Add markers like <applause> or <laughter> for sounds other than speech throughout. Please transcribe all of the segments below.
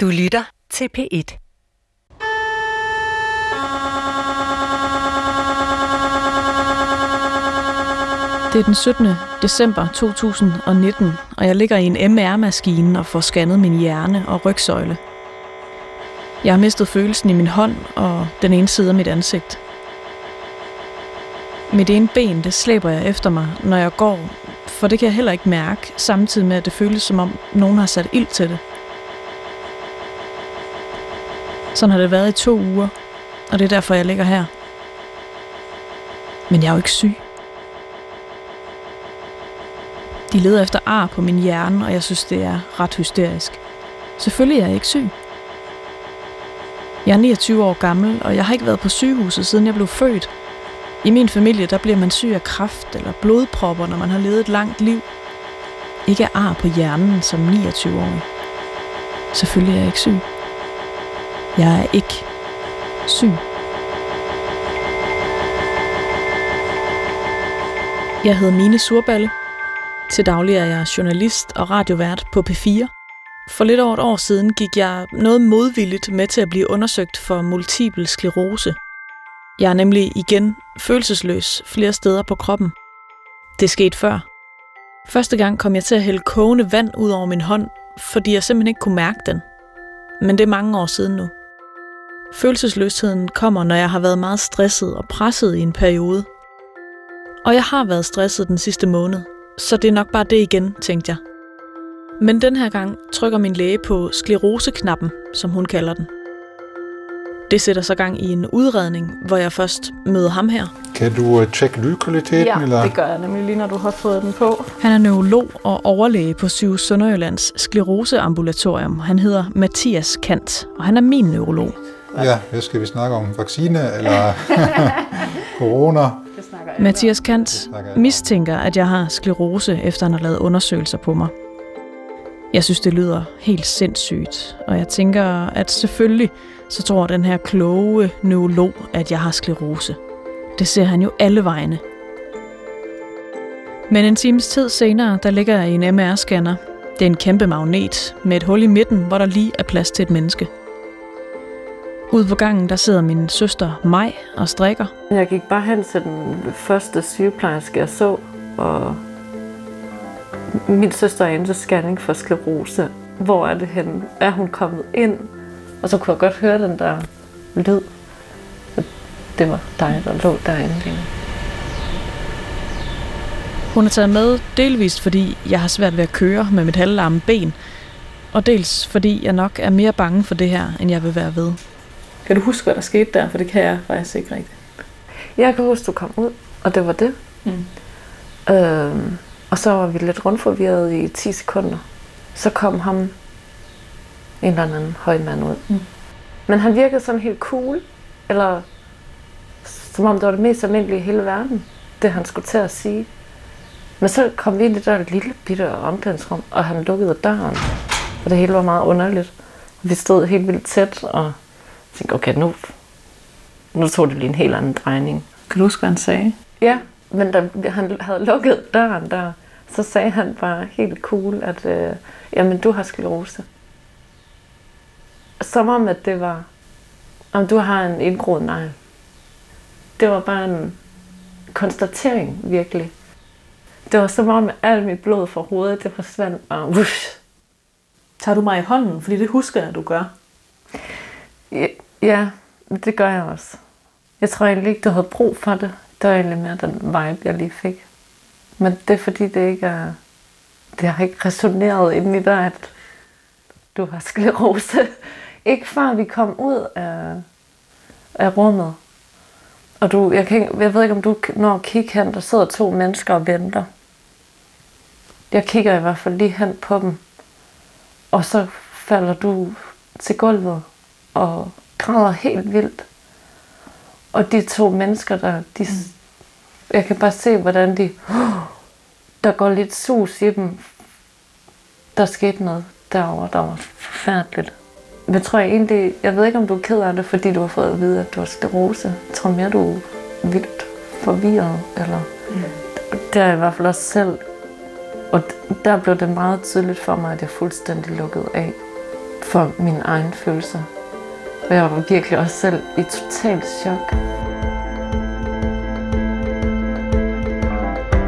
Du lytter til P1. Det er den 17. december 2019, og jeg ligger i en MR-maskine og får scannet min hjerne og rygsøjle. Jeg har mistet følelsen i min hånd og den ene side af mit ansigt. Mit ene ben, det slæber jeg efter mig, når jeg går, for det kan jeg heller ikke mærke, samtidig med, at det føles som om nogen har sat ild til det. Sådan har det været i to uger, og det er derfor, jeg ligger her. Men jeg er jo ikke syg. De leder efter ar på min hjerne, og jeg synes, det er ret hysterisk. Selvfølgelig er jeg ikke syg. Jeg er 29 år gammel, og jeg har ikke været på sygehuset, siden jeg blev født. I min familie, der bliver man syg af kræft eller blodpropper, når man har levet et langt liv. Ikke af ar på hjernen som 29-årig. Selvfølgelig er jeg ikke syg. Jeg er ikke syg. Jeg hedder Mine Surballe. Til daglig er jeg journalist og radiovært på P4. For lidt over et år siden gik jeg noget modvilligt med til at blive undersøgt for multiple sklerose. Jeg er nemlig igen følelsesløs flere steder på kroppen. Det skete før. Første gang kom jeg til at hælde kogende vand ud over min hånd, fordi jeg simpelthen ikke kunne mærke den. Men det er mange år siden nu. Følelsesløsheden kommer, når jeg har været meget stresset og presset i en periode. Og jeg har været stresset den sidste måned, så det er nok bare det igen, tænkte jeg. Men den her gang trykker min læge på skleroseknappen, som hun kalder den. Det sætter så gang i en udredning, hvor jeg først møder ham her. Kan du uh, tjekke lydkvaliteten? Ja, eller? det gør jeg nemlig lige, når du har fået den på. Han er neurolog og overlæge på Sygehus Sønderjyllands skleroseambulatorium. Han hedder Mathias Kant, og han er min neurolog. Ja, hvad skal vi snakke om? Vaccine eller <laughs> corona? Mathias Kant mistænker, at jeg har sklerose, efter han har lavet undersøgelser på mig. Jeg synes, det lyder helt sindssygt, og jeg tænker, at selvfølgelig så tror den her kloge neurolog, at jeg har sklerose. Det ser han jo alle vegne. Men en times tid senere, der ligger jeg i en MR-scanner. Det er en kæmpe magnet med et hul i midten, hvor der lige er plads til et menneske. Ude på gangen, der sidder min søster Maj og strikker. Jeg gik bare hen til den første sygeplejerske, jeg så, og min søster er inde til scanning for sklerose. Hvor er det henne? Er hun kommet ind? Og så kunne jeg godt høre den der lyd. Det var dig, der lå derinde. Hun er taget med delvist, fordi jeg har svært ved at køre med mit halvlarme ben, og dels fordi jeg nok er mere bange for det her, end jeg vil være ved. Kan du huske, hvad der skete der? For det kan jeg faktisk ikke rigtigt. Jeg kan huske, du kom ud, og det var det. Mm. Øhm, og så var vi lidt rundforvirret i 10 sekunder. Så kom ham en eller anden høj mand ud. Mm. Men han virkede sådan helt cool, eller som om det var det mest almindelige i hele verden, det han skulle til at sige. Men så kom vi ind i det der lille bitte omklædningsrum, og han lukkede døren. Og det hele var meget underligt. Vi stod helt vildt tæt, og tænkte, okay, nu, nu tog det lige en helt anden drejning. Kan du huske, hvad han sagde? Ja, men da han havde lukket døren der, så sagde han bare helt cool, at øh, jamen, du har sklerose. Som om, at det var, om du har en indgroet negl. Det var bare en konstatering, virkelig. Det var som om, at alt mit blod fra hovedet, det forsvandt bare. Uff. Tager du mig i hånden? Fordi det husker jeg, at du gør. Ja, ja, det gør jeg også. Jeg tror egentlig ikke, du havde brug for det. Det var egentlig mere den vibe, jeg lige fik. Men det er fordi, det ikke er... Det har ikke resoneret inden i dig, at du har sklerose. <laughs> ikke før vi kom ud af, af rummet. Og du, jeg, kan, jeg ved ikke, om du når at kigge hen, der sidder to mennesker og venter. Jeg kigger i hvert fald lige hen på dem. Og så falder du til gulvet og græder helt vildt. Og de to mennesker, der, de, mm. jeg kan bare se, hvordan de, der går lidt sus i dem. Der skete noget derovre, der var forfærdeligt. Men jeg tror jeg egentlig, jeg ved ikke, om du er ked af det, fordi du har fået at vide, at du har sklerose. Jeg tror mere, du er vildt forvirret. Eller, mm. Det er jeg i hvert fald også selv. Og der blev det meget tydeligt for mig, at jeg fuldstændig lukkede af. for mine egne følelser. Og jeg var virkelig også selv i totalt chok.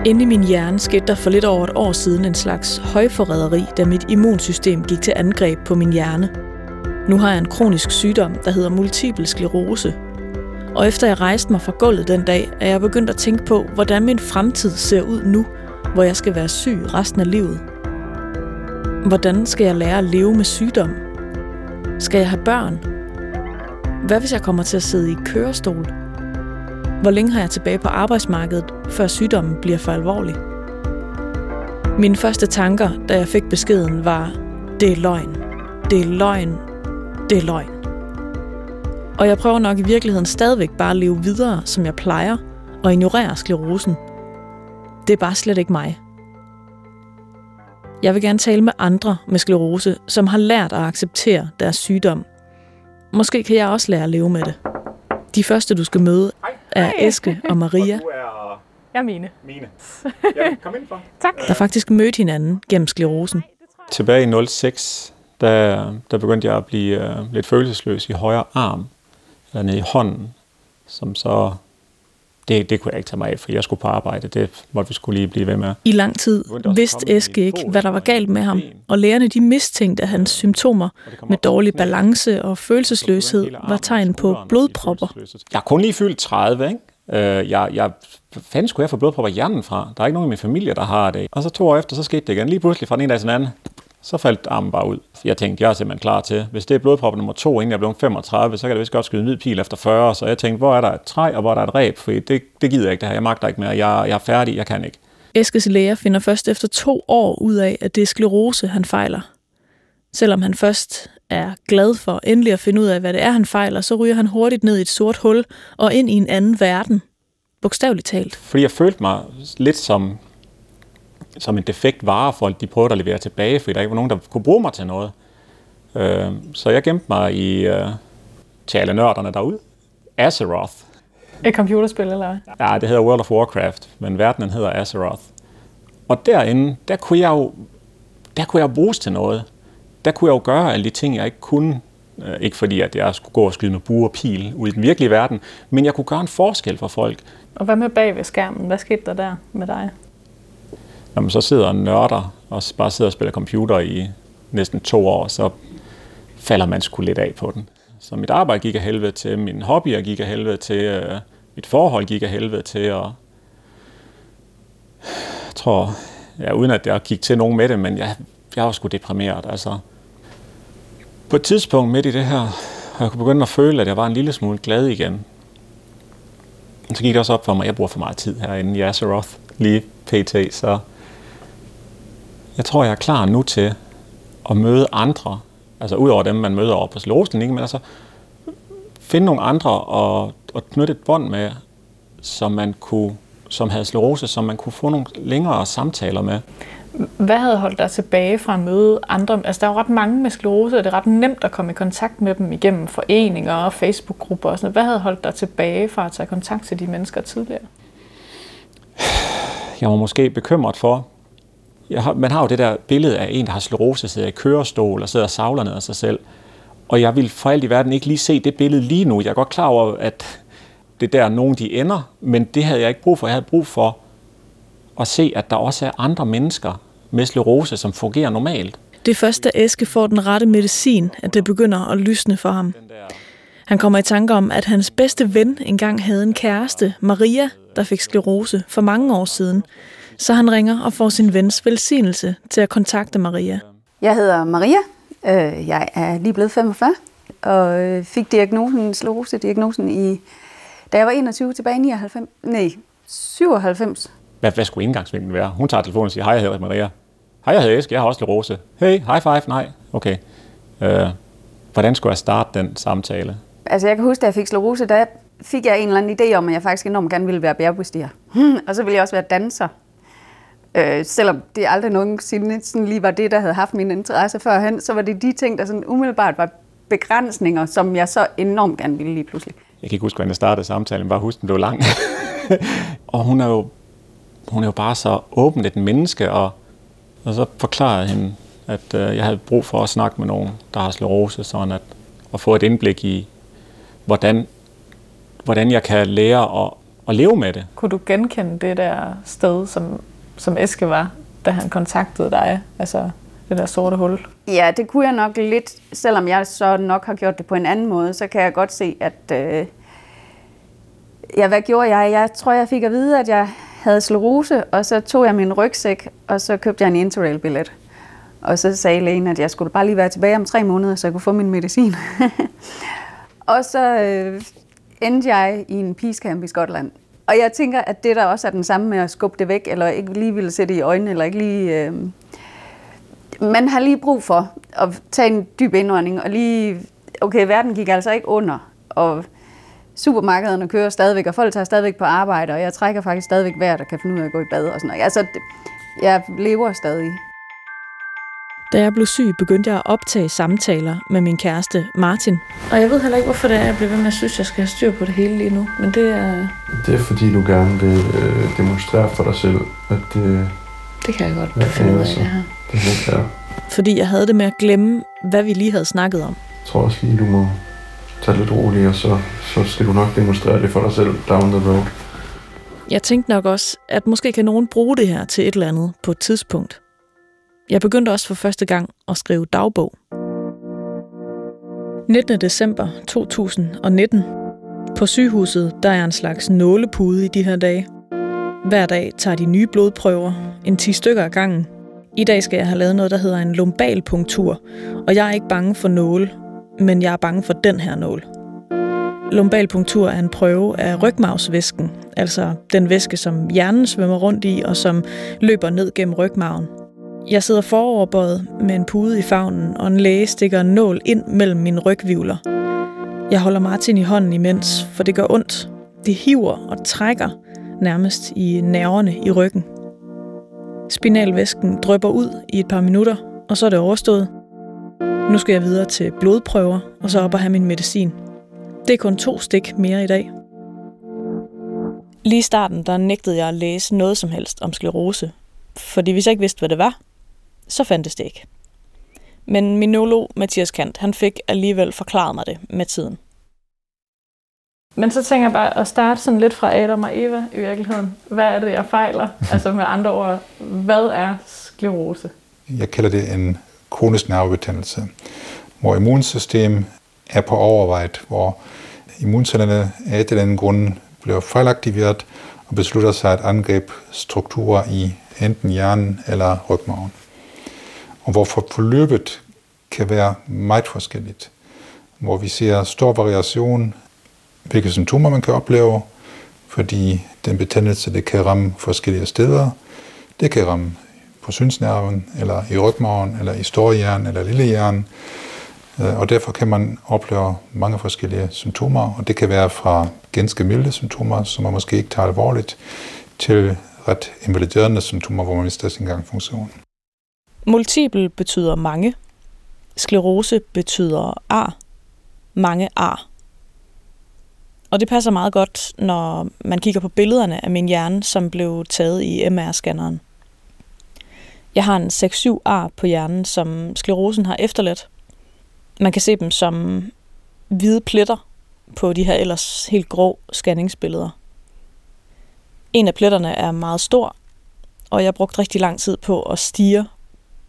Inde i min hjerne skete der for lidt over et år siden en slags højforræderi, da mit immunsystem gik til angreb på min hjerne. Nu har jeg en kronisk sygdom, der hedder multiple sklerose. Og efter jeg rejste mig fra gulvet den dag, er jeg begyndt at tænke på, hvordan min fremtid ser ud nu, hvor jeg skal være syg resten af livet. Hvordan skal jeg lære at leve med sygdom? Skal jeg have børn? Hvad hvis jeg kommer til at sidde i kørestol? Hvor længe har jeg tilbage på arbejdsmarkedet, før sygdommen bliver for alvorlig? Mine første tanker, da jeg fik beskeden, var, det er løgn. Det er løgn. Det er løgn. Og jeg prøver nok i virkeligheden stadigvæk bare at leve videre, som jeg plejer, og ignorere sklerosen. Det er bare slet ikke mig. Jeg vil gerne tale med andre med sklerose, som har lært at acceptere deres sygdom. Måske kan jeg også lære at leve med det. De første, du skal møde, er Eske og Maria, Og er Jeg er Mine. Mine. Ja, kom ind for. <laughs> Tak. der faktisk mødte hinanden gennem sklerosen. Tilbage i 06, der, der begyndte jeg at blive uh, lidt følelsesløs i højre arm, eller nede i hånden, som så, det, det kunne jeg ikke tage mig af, for jeg skulle på arbejde, det måtte vi skulle lige blive ved med. I lang tid vidste Eske ikke, hvad der var galt med ham, og lærerne de mistænkte, at hans symptomer med dårlig balance og følelsesløshed var tegn på blodpropper. Jeg er kun lige fyldt 30, ikke? Øh, jeg, jeg fanden skulle jeg få blodpropper i hjernen fra? Der er ikke nogen i min familie, der har det. Og så to år efter, så skete det igen. Lige pludselig fra den ene dag til den anden, så faldt armen bare ud. Jeg tænkte, jeg er simpelthen klar til. Hvis det er blodprop nummer to, inden jeg blev 35, så kan det vist godt skyde en hvid pil efter 40. Så jeg tænkte, hvor er der et træ, og hvor er der et ræb? For det, det gider jeg ikke det her. Jeg magter ikke mere. Jeg, jeg er færdig. Jeg kan ikke. Eskes læger finder først efter to år ud af, at det er sklerose, han fejler. Selvom han først er glad for endelig at finde ud af, hvad det er, han fejler, så ryger han hurtigt ned i et sort hul og ind i en anden verden. Bogstaveligt talt. Fordi jeg følte mig lidt som, som en defekt vare, folk de prøvede at levere tilbage, fordi der ikke var nogen, der kunne bruge mig til noget. Øh, så jeg gemte mig i, øh, til alle nørderne derude. Azeroth. Et computerspil, eller hvad? Ja, det hedder World of Warcraft, men verdenen hedder Azeroth. Og derinde, der kunne jeg jo der kunne jeg jo bruges til noget. Der kunne jeg jo gøre alle de ting, jeg ikke kunne. Øh, ikke fordi, at jeg skulle gå og skyde med bue og pil ud i den virkelige verden, men jeg kunne gøre en forskel for folk. Og hvad med bag ved skærmen? Hvad skete der der med dig? Når man så sidder og nørder og bare sidder og spiller computer i næsten to år, så falder man sgu lidt af på den. Så mit arbejde gik af helvede til, min hobbyer gik af helvede til, øh, mit forhold gik af helvede til, og jeg tror, ja, uden at jeg gik til nogen med det, men jeg, jeg var sgu deprimeret. Altså. På et tidspunkt midt i det her, og jeg kunne begynde at føle, at jeg var en lille smule glad igen. Så gik det også op for mig, at jeg bruger for meget tid herinde i Azeroth, lige pt. Så jeg tror, jeg er klar nu til at møde andre, altså ud over dem, man møder over på Slåsklinikken, men altså finde nogle andre og, og knytte et bånd med, som man kunne som havde sklerose, som man kunne få nogle længere samtaler med. Hvad havde holdt dig tilbage fra at møde andre? Altså, der er jo ret mange med sklerose, og det er ret nemt at komme i kontakt med dem igennem foreninger og Facebook-grupper og sådan noget. Hvad havde holdt dig tilbage fra at tage kontakt til de mennesker tidligere? Jeg var måske bekymret for, jeg har, man har jo det der billede af en, der har sklerose, sidder i kørestol og sidder og savler ned af sig selv. Og jeg vil for alt i verden ikke lige se det billede lige nu. Jeg er godt klar over, at det er der, nogen de ender, men det havde jeg ikke brug for. Jeg havde brug for at se, at der også er andre mennesker med sklerose, som fungerer normalt. Det er først, da Eske får den rette medicin, at det begynder at lysne for ham. Han kommer i tanke om, at hans bedste ven engang havde en kæreste, Maria, der fik sklerose for mange år siden. Så han ringer og får sin vens velsignelse til at kontakte Maria. Jeg hedder Maria. Øh, Jeg er lige blevet 45 og øh, fik diagnosen, sklerose-diagnosen i, da jeg var 21 tilbage i 99, nej, 97. Hvad, hvad skulle indgangsvinklen være? Hun tager telefonen og siger, hej, jeg hedder Maria. Hej, jeg hedder Eske, jeg har også sklerose. Hey, high five, nej. Okay. Øh, hvordan skulle jeg starte den samtale? Altså jeg kan huske, da jeg fik sklerose, der fik jeg en eller anden idé om, at jeg faktisk enormt gerne ville være bærbestiger. <laughs> og så ville jeg også være danser. Øh, selvom det aldrig nogensinde sådan lige var det, der havde haft min interesse førhen, så var det de ting, der sådan umiddelbart var begrænsninger, som jeg så enormt gerne ville lige pludselig. Jeg kan ikke huske, hvordan jeg startede samtalen, bare huske, den blev lang. <laughs> og hun er, jo, hun er jo bare så åben et menneske, og, og så forklarede hende, at øh, jeg havde brug for at snakke med nogen, der har sklerose, sådan at, at få et indblik i, hvordan, hvordan jeg kan lære at, at leve med det. Kunne du genkende det der sted, som, som Eske var, da han kontaktede dig? Altså det der sorte hul? Ja, det kunne jeg nok lidt, selvom jeg så nok har gjort det på en anden måde, så kan jeg godt se, at... Øh, ja, hvad gjorde jeg? Jeg tror, jeg fik at vide, at jeg havde sklerose, og så tog jeg min rygsæk, og så købte jeg en interrail-billet. Og så sagde lægen, at jeg skulle bare lige være tilbage om tre måneder, så jeg kunne få min medicin. <laughs> og så øh, endte jeg i en peace i Skotland. Og jeg tænker, at det der også er den samme med at skubbe det væk, eller ikke lige ville sætte det i øjnene, eller ikke lige... Øh, man har lige brug for at tage en dyb indånding, og lige... Okay, verden gik altså ikke under, og supermarkederne kører stadigvæk, og folk tager stadigvæk på arbejde, og jeg trækker faktisk stadigvæk vejret der kan finde ud af at gå i bad og sådan noget. Altså, jeg lever stadig. Da jeg blev syg, begyndte jeg at optage samtaler med min kæreste Martin. Og jeg ved heller ikke, hvorfor det er, jeg bliver ved med at synes, at jeg skal have styr på det hele lige nu. Men det er... Det er fordi, du gerne vil øh, demonstrere for dig selv, at det... Det kan jeg godt ja, finde ud af. Det kan jeg. Fordi jeg havde det med at glemme, hvad vi lige havde snakket om. Jeg tror også lige, du må tage lidt roligt, og så, så skal du nok demonstrere det for dig selv down the road. Jeg tænkte nok også, at måske kan nogen bruge det her til et eller andet på et tidspunkt. Jeg begyndte også for første gang at skrive dagbog. 19. december 2019. På sygehuset, der er en slags nålepude i de her dage. Hver dag tager de nye blodprøver, en 10 stykker af gangen. I dag skal jeg have lavet noget, der hedder en lumbalpunktur, og jeg er ikke bange for nåle, men jeg er bange for den her nål. Lumbalpunktur er en prøve af rygmavsvæsken, altså den væske, som hjernen svømmer rundt i og som løber ned gennem rygmarven, jeg sidder foroverbøjet med en pude i favnen, og en læge stikker en nål ind mellem mine rygvivler. Jeg holder Martin i hånden imens, for det gør ondt. Det hiver og trækker nærmest i nerverne i ryggen. Spinalvæsken drøber ud i et par minutter, og så er det overstået. Nu skal jeg videre til blodprøver, og så op og have min medicin. Det er kun to stik mere i dag. Lige i starten, der nægtede jeg at læse noget som helst om sklerose. Fordi hvis jeg ikke vidste, hvad det var, så fandtes det ikke. Men min neurolog, Mathias Kant, han fik alligevel forklaret mig det med tiden. Men så tænker jeg bare at starte sådan lidt fra Adam og Eva i virkeligheden. Hvad er det, jeg fejler? <laughs> altså med andre ord, hvad er sklerose? Jeg kalder det en kronisk nervebetændelse, hvor immunsystemet er på overvejet, hvor immuncellerne af et eller andet grund bliver fejlaktiveret og beslutter sig at angribe strukturer i enten hjernen eller rygmagen. Og hvorfor forløbet kan være meget forskelligt. Hvor vi ser stor variation, hvilke symptomer man kan opleve, fordi den betændelse det kan ramme forskellige steder. Det kan ramme på synsnerven, eller i rygmagen, eller i storhjernen, eller lillehjernen. Øh, og derfor kan man opleve mange forskellige symptomer, og det kan være fra ganske milde symptomer, som man måske ikke tager alvorligt, til ret invaliderende symptomer, hvor man mister sin gangfunktion. Multiple betyder mange. Sklerose betyder ar. Mange ar. Og det passer meget godt, når man kigger på billederne af min hjerne, som blev taget i MR-scanneren. Jeg har en 6-7 ar på hjernen, som sklerosen har efterladt. Man kan se dem som hvide pletter på de her ellers helt grå scanningsbilleder. En af pletterne er meget stor, og jeg brugte rigtig lang tid på at stige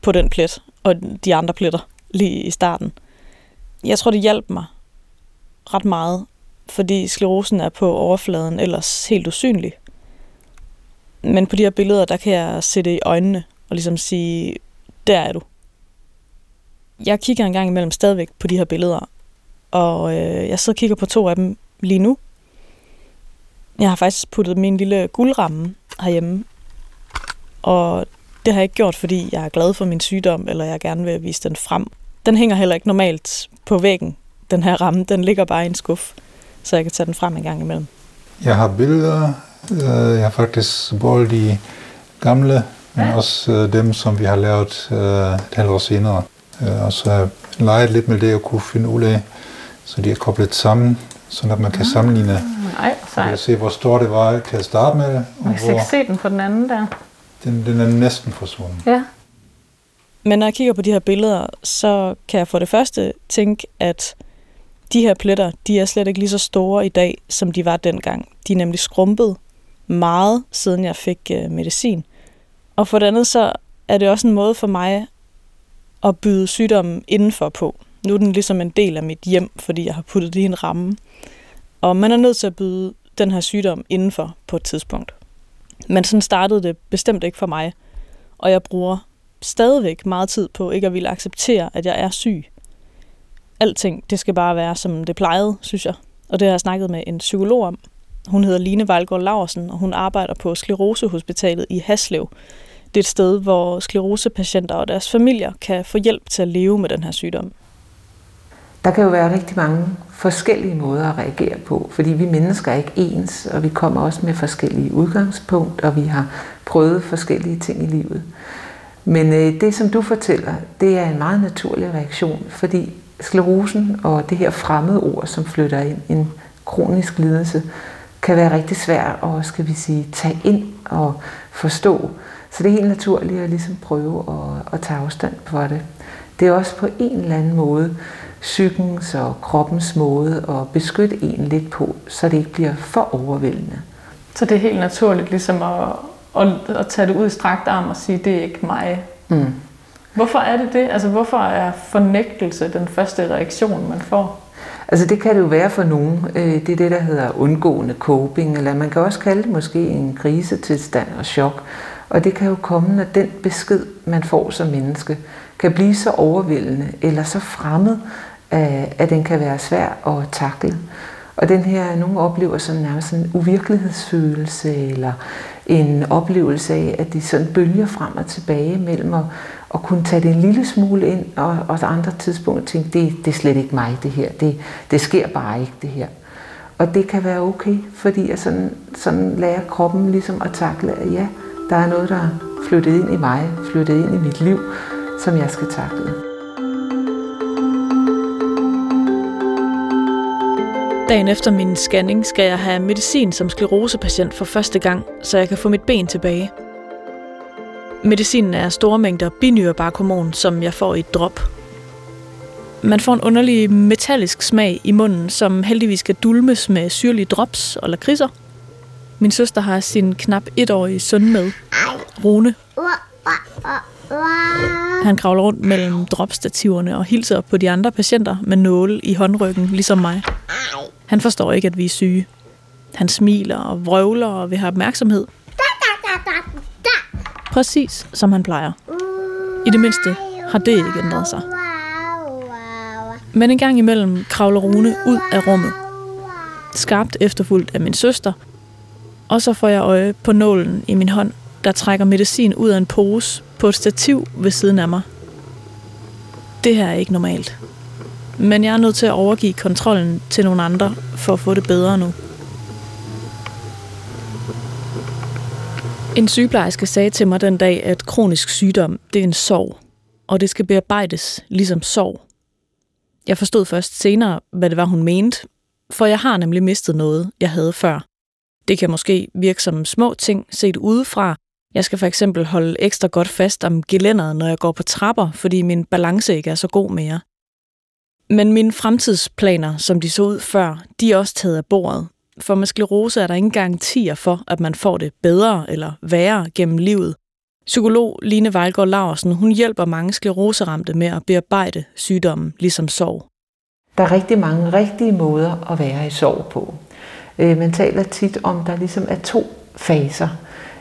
på den plet og de andre pletter lige i starten. Jeg tror, det hjalp mig ret meget, fordi sklerosen er på overfladen ellers helt usynlig. Men på de her billeder, der kan jeg se det i øjnene og ligesom sige, der er du. Jeg kigger en gang imellem stadigvæk på de her billeder, og øh, jeg sidder og kigger på to af dem lige nu. Jeg har faktisk puttet min lille guldramme herhjemme, og det har jeg ikke gjort, fordi jeg er glad for min sygdom, eller jeg gerne vil vise den frem. Den hænger heller ikke normalt på væggen, den her ramme. Den ligger bare i en skuff, så jeg kan tage den frem en gang imellem. Jeg har billeder. Øh, jeg har faktisk både de gamle, men også øh, dem, som vi har lavet øh, et halvt år senere. Og så har jeg leget lidt med det at kunne finde ud af, så de er koblet sammen, så at man kan ah, sammenligne. Nej, sejt. Jeg se, hvor stor det var til at starte med. Og jeg kan hvor... se den på den anden der. Den, den er næsten forsvundet. Ja. Men når jeg kigger på de her billeder, så kan jeg for det første tænke, at de her pletter, de er slet ikke lige så store i dag, som de var dengang. De er nemlig skrumpet meget, siden jeg fik øh, medicin. Og for det andet, så er det også en måde for mig at byde sygdommen indenfor på. Nu er den ligesom en del af mit hjem, fordi jeg har puttet det i en ramme. Og man er nødt til at byde den her sygdom indenfor på et tidspunkt. Men sådan startede det bestemt ikke for mig. Og jeg bruger stadigvæk meget tid på ikke at ville acceptere, at jeg er syg. Alting, det skal bare være, som det plejede, synes jeg. Og det har jeg snakket med en psykolog om. Hun hedder Line Valgaard Laursen, og hun arbejder på Sklerosehospitalet i Haslev. Det er et sted, hvor sklerosepatienter og deres familier kan få hjælp til at leve med den her sygdom. Der kan jo være rigtig mange forskellige måder at reagere på, fordi vi mennesker er ikke ens, og vi kommer også med forskellige udgangspunkt, og vi har prøvet forskellige ting i livet. Men øh, det, som du fortæller, det er en meget naturlig reaktion, fordi sklerosen og det her fremmede ord, som flytter ind, en kronisk lidelse, kan være rigtig svært at, skal vi sige, tage ind og forstå. Så det er helt naturligt at ligesom prøve at, at tage afstand for det. Det er også på en eller anden måde psykens og kroppens måde at beskytte en lidt på, så det ikke bliver for overvældende. Så det er helt naturligt ligesom at, at, at tage det ud i strakt arm og sige, det er ikke mig. Mm. Hvorfor er det det? Altså hvorfor er fornægtelse den første reaktion, man får? Altså det kan det jo være for nogen. Øh, det er det, der hedder undgående coping, eller man kan også kalde det måske en krisetilstand og chok. Og det kan jo komme, når den besked, man får som menneske, kan blive så overvældende eller så fremmed, at den kan være svær at takle. Og den her, nogle oplever sådan nærmest en uvirkelighedsfølelse, eller en oplevelse af, at de sådan bølger frem og tilbage mellem at, at kunne tage det en lille smule ind, og, og andre tidspunkter tænke, det, det er slet ikke mig det her, det, det sker bare ikke det her. Og det kan være okay, fordi jeg sådan, sådan lærer kroppen ligesom at takle, at ja, der er noget, der er flyttet ind i mig, flyttet ind i mit liv, som jeg skal takle. Dagen efter min scanning skal jeg have medicin som sklerosepatient for første gang, så jeg kan få mit ben tilbage. Medicinen er store mængder binyrebarkhormon, som jeg får i et drop. Man får en underlig metallisk smag i munden, som heldigvis skal dulmes med syrlige drops og lakridser. Min søster har sin knap etårige søn med, Rune. Han kravler rundt mellem dropstativerne og hilser på de andre patienter med nåle i håndryggen, ligesom mig. Han forstår ikke, at vi er syge. Han smiler og vrøvler og vil have opmærksomhed. Præcis som han plejer. I det mindste har det ikke ændret sig. Men en gang imellem kravler Rune ud af rummet. Skarpt efterfulgt af min søster. Og så får jeg øje på nålen i min hånd, der trækker medicin ud af en pose på et stativ ved siden af mig. Det her er ikke normalt. Men jeg er nødt til at overgive kontrollen til nogle andre for at få det bedre nu. En sygeplejerske sagde til mig den dag, at kronisk sygdom, det er en sorg, og det skal bearbejdes ligesom sorg. Jeg forstod først senere, hvad det var, hun mente, for jeg har nemlig mistet noget, jeg havde før. Det kan måske virke som små ting set udefra. Jeg skal for eksempel holde ekstra godt fast om gelænderet, når jeg går på trapper, fordi min balance ikke er så god mere. Men mine fremtidsplaner, som de så ud før, de er også taget af bordet. For med sklerose er der ingen garantier for, at man får det bedre eller værre gennem livet. Psykolog Line Vejlgaard Larsen, hun hjælper mange skleroseramte med at bearbejde sygdommen, ligesom sorg. Der er rigtig mange rigtige måder at være i sorg på. Øh, man taler tit om, at der ligesom er to faser.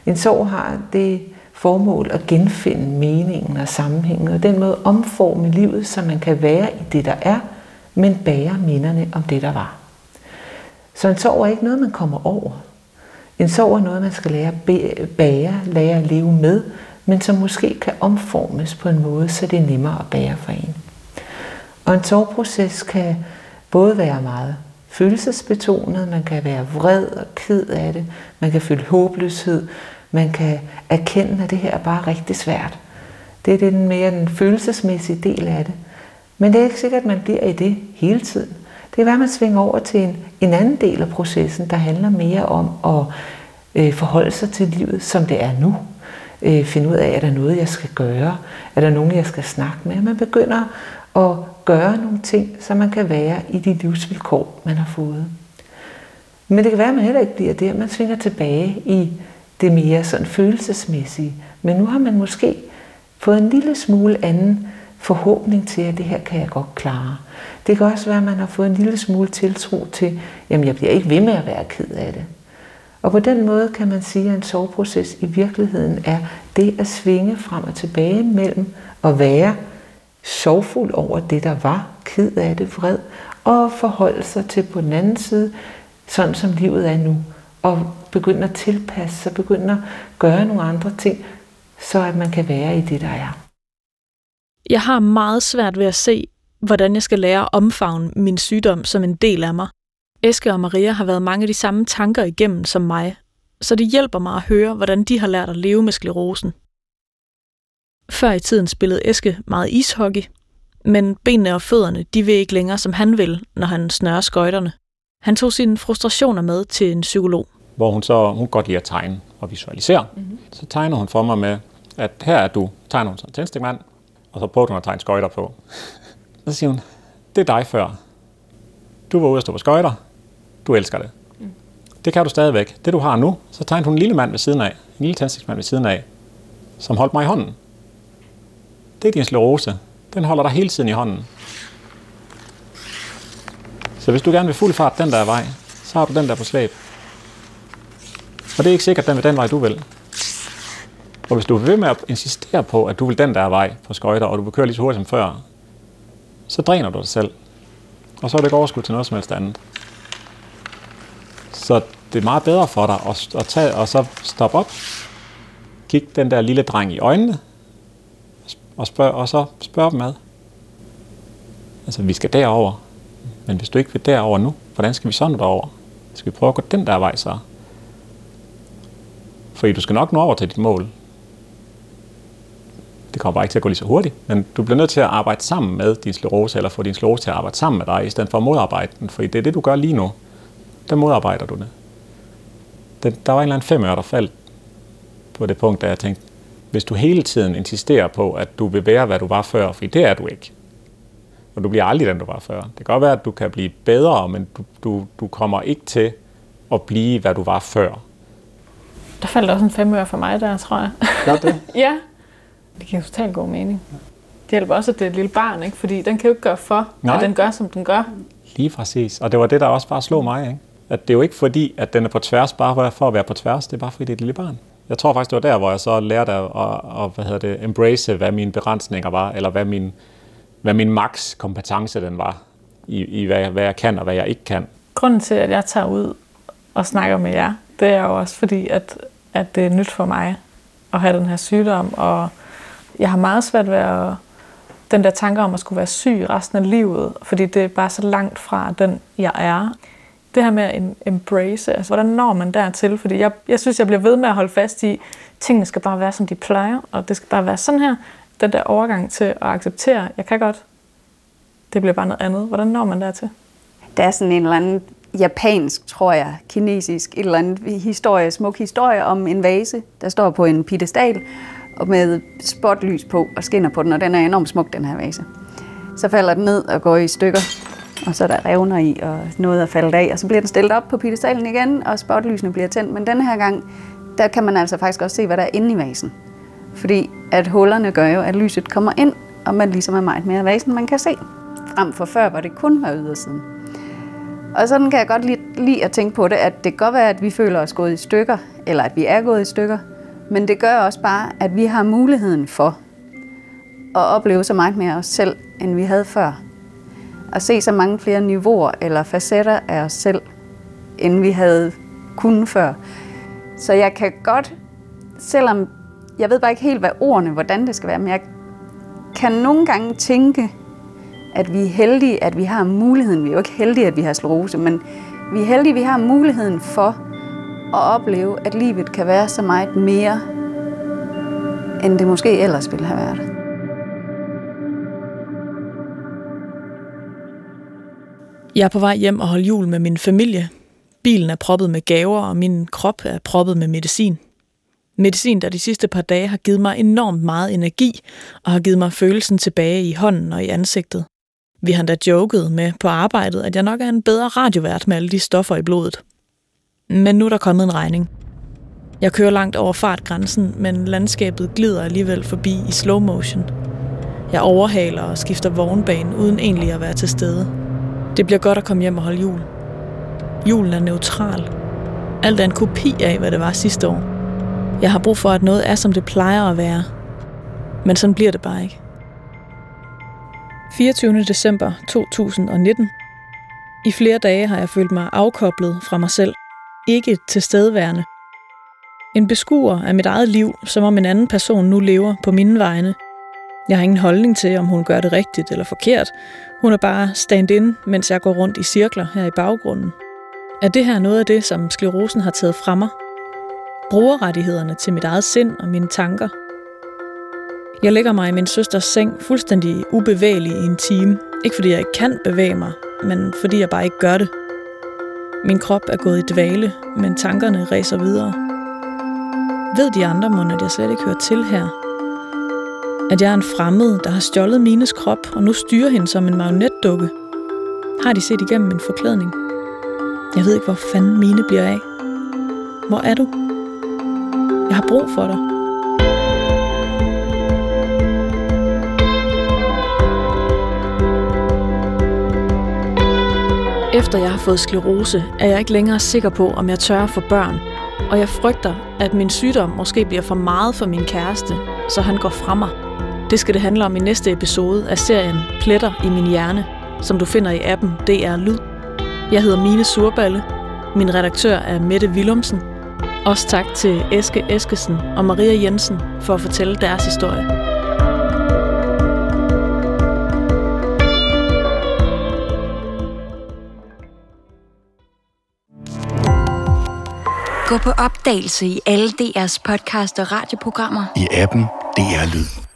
En sorg har det formål at genfinde meningen og sammenhængen, og den måde omforme livet, så man kan være i det, der er, men bære minderne om det, der var. Så en sorg er ikke noget, man kommer over. En sorg er noget, man skal lære at bære, lære at leve med, men som måske kan omformes på en måde, så det er nemmere at bære for en. Og en sorgproces kan både være meget følelsesbetonet, man kan være vred og ked af det, man kan føle håbløshed, man kan erkende, at det her er bare rigtig svært. Det er den mere den følelsesmæssige del af det. Men det er ikke sikkert, at man bliver i det hele tiden. Det kan være, at man svinger over til en, en anden del af processen, der handler mere om at øh, forholde sig til livet, som det er nu. øh, finde ud af, er der noget, jeg skal gøre? Er der nogen, jeg skal snakke med? Man begynder at gøre nogle ting, så man kan være i de livsvilkår, man har fået. Men det kan være, at man heller ikke bliver der. Man svinger tilbage i det mere sådan følelsesmæssige. Men nu har man måske fået en lille smule anden forhåbning til, at det her kan jeg godt klare. Det kan også være, at man har fået en lille smule tiltro til, jamen jeg bliver ikke ved med at være ked af det. Og på den måde kan man sige, at en soveproces i virkeligheden er det at svinge frem og tilbage mellem at være sorgfuld over det, der var, ked af det, vred, og forholde sig til på den anden side, sådan som livet er nu, og begynde at tilpasse sig, begynde at gøre nogle andre ting, så at man kan være i det, der er. Jeg har meget svært ved at se, hvordan jeg skal lære at omfavne min sygdom som en del af mig. Eske og Maria har været mange af de samme tanker igennem som mig, så det hjælper mig at høre, hvordan de har lært at leve med sklerosen. Før i tiden spillede Eske meget ishockey, men benene og fødderne, de vil ikke længere, som han vil, når han snører skøjterne. Han tog sine frustrationer med til en psykolog. Hvor hun så hun godt lide at tegne og visualisere. Mm-hmm. Så tegner hun for mig med, at her er du, tegner hun en tændstikmand, og så prøver hun at tegne skøjter på. <laughs> så siger hun, det er dig før. Du var ude at stå på skøjter. Du elsker det. Mm. Det kan du stadigvæk. Det du har nu, så tegner hun en lille mand ved siden af. En lille tændstikmand ved siden af, som holdt mig i hånden. Det er din sklerose. Den holder dig hele tiden i hånden. Så hvis du gerne vil fuld fart den der vej, så har du den der på slæb. Og det er ikke sikkert, at den er den vej, du vil. Og hvis du vil ved med at insistere på, at du vil den der vej på skøjter, og du vil køre lige så hurtigt som før, så dræner du dig selv. Og så er det ikke overskud til noget som helst andet. Så det er meget bedre for dig at, at tage, og så stoppe op, kig den der lille dreng i øjnene, og, spørg, og så spørg dem ad. Altså, vi skal derover. Men hvis du ikke vil derover nu, hvordan skal vi så nå derover? Skal vi prøve at gå den der vej så? Fordi du skal nok nå over til dit mål. Det kommer bare ikke til at gå lige så hurtigt, men du bliver nødt til at arbejde sammen med din sklerose, eller få din sklerose til at arbejde sammen med dig, i stedet for at modarbejde den, fordi det er det, du gør lige nu. Der modarbejder du det. der var en eller anden femør, der faldt på det punkt, da jeg tænkte, hvis du hele tiden insisterer på, at du vil være, hvad du var før, for det er du ikke. Og du bliver aldrig den, du var før. Det kan godt være, at du kan blive bedre, men du, du, du kommer ikke til at blive, hvad du var før. Der faldt også en femøre for mig der, tror jeg. Gør det? <laughs> ja. Det giver totalt god mening. Det hjælper også, at det er et lille barn, ikke? fordi den kan jo ikke gøre for, Nej. at den gør, som den gør. Lige præcis. Og det var det, der også bare slog mig. Ikke? At det er jo ikke fordi, at den er på tværs, bare for at være på tværs. Det er bare fordi, det er et lille barn. Jeg tror faktisk, det var der, hvor jeg så lærte at, at, at hvad hedder det, embrace, hvad mine begrænsninger var, eller hvad min, hvad min max kompetence den var, i, i hvad, hvad jeg kan og hvad jeg ikke kan. Grunden til, at jeg tager ud og snakker med jer, det er jo også fordi, at, at det er nyt for mig at have den her sygdom, og jeg har meget svært ved at, den der tanke om at skulle være syg resten af livet, fordi det er bare så langt fra den, jeg er det her med at embrace, altså hvordan når man dertil? Fordi jeg, jeg synes, jeg bliver ved med at holde fast i, tingene skal bare være, som de plejer, og det skal bare være sådan her. Den der overgang til at acceptere, jeg kan godt, det bliver bare noget andet. Hvordan når man dertil? Der er sådan en eller anden japansk, tror jeg, kinesisk, et eller andet historie, smuk historie om en vase, der står på en pedestal, og med spotlys på og skinner på den, og den er enormt smuk, den her vase. Så falder den ned og går i stykker, og så er der revner i, og noget er faldet af, og så bliver den stillet op på pedestalen igen, og spotlysene bliver tændt. Men denne her gang, der kan man altså faktisk også se, hvad der er inde i vasen. Fordi at hullerne gør jo, at lyset kommer ind, og man ligesom er meget mere væsen, man kan se. Frem for før, hvor det kun var ydersiden. Og sådan kan jeg godt lide, lide at tænke på det, at det kan godt være, at vi føler os gået i stykker, eller at vi er gået i stykker, men det gør også bare, at vi har muligheden for at opleve så meget mere os selv, end vi havde før at se så mange flere niveauer eller facetter af os selv, end vi havde kunnet før. Så jeg kan godt, selvom jeg ved bare ikke helt, hvad ordene, hvordan det skal være, men jeg kan nogle gange tænke, at vi er heldige, at vi har muligheden. Vi er jo ikke heldige, at vi har sklerose, men vi er heldige, at vi har muligheden for at opleve, at livet kan være så meget mere, end det måske ellers ville have været. Jeg er på vej hjem og holde jul med min familie. Bilen er proppet med gaver, og min krop er proppet med medicin. Medicin, der de sidste par dage har givet mig enormt meget energi og har givet mig følelsen tilbage i hånden og i ansigtet. Vi har da joket med på arbejdet, at jeg nok er en bedre radiovært med alle de stoffer i blodet. Men nu er der kommet en regning. Jeg kører langt over fartgrænsen, men landskabet glider alligevel forbi i slow motion. Jeg overhaler og skifter vognbane uden egentlig at være til stede. Det bliver godt at komme hjem og holde jul. Julen er neutral. Alt er en kopi af, hvad det var sidste år. Jeg har brug for, at noget er, som det plejer at være. Men sådan bliver det bare ikke. 24. december 2019. I flere dage har jeg følt mig afkoblet fra mig selv. Ikke tilstedeværende. En beskuer af mit eget liv, som om en anden person nu lever på mine vegne. Jeg har ingen holdning til, om hun gør det rigtigt eller forkert. Hun er bare stand-in, mens jeg går rundt i cirkler her i baggrunden. Er det her noget af det, som sklerosen har taget fra mig? Brugerrettighederne til mit eget sind og mine tanker – jeg lægger mig i min søsters seng fuldstændig ubevægelig i en time. Ikke fordi jeg ikke kan bevæge mig, men fordi jeg bare ikke gør det. Min krop er gået i dvale, men tankerne racer videre. Ved de andre må, at jeg slet ikke hører til her? At jeg er en fremmed, der har stjålet Mines krop og nu styrer hende som en magnetdukke? Har de set igennem min forklædning? Jeg ved ikke, hvor fanden Mine bliver af. Hvor er du? Jeg har brug for dig. Efter jeg har fået sklerose, er jeg ikke længere sikker på, om jeg tør få børn. Og jeg frygter, at min sygdom måske bliver for meget for min kæreste, så han går fra mig. Det skal det handle om i næste episode af serien Pletter i min hjerne, som du finder i appen DR Lyd. Jeg hedder Mine Surballe. Min redaktør er Mette Willumsen. Også tak til Eske Eskesen og Maria Jensen for at fortælle deres historie. Gå på opdagelse i alle DR's podcast og radioprogrammer. I appen DR Lyd.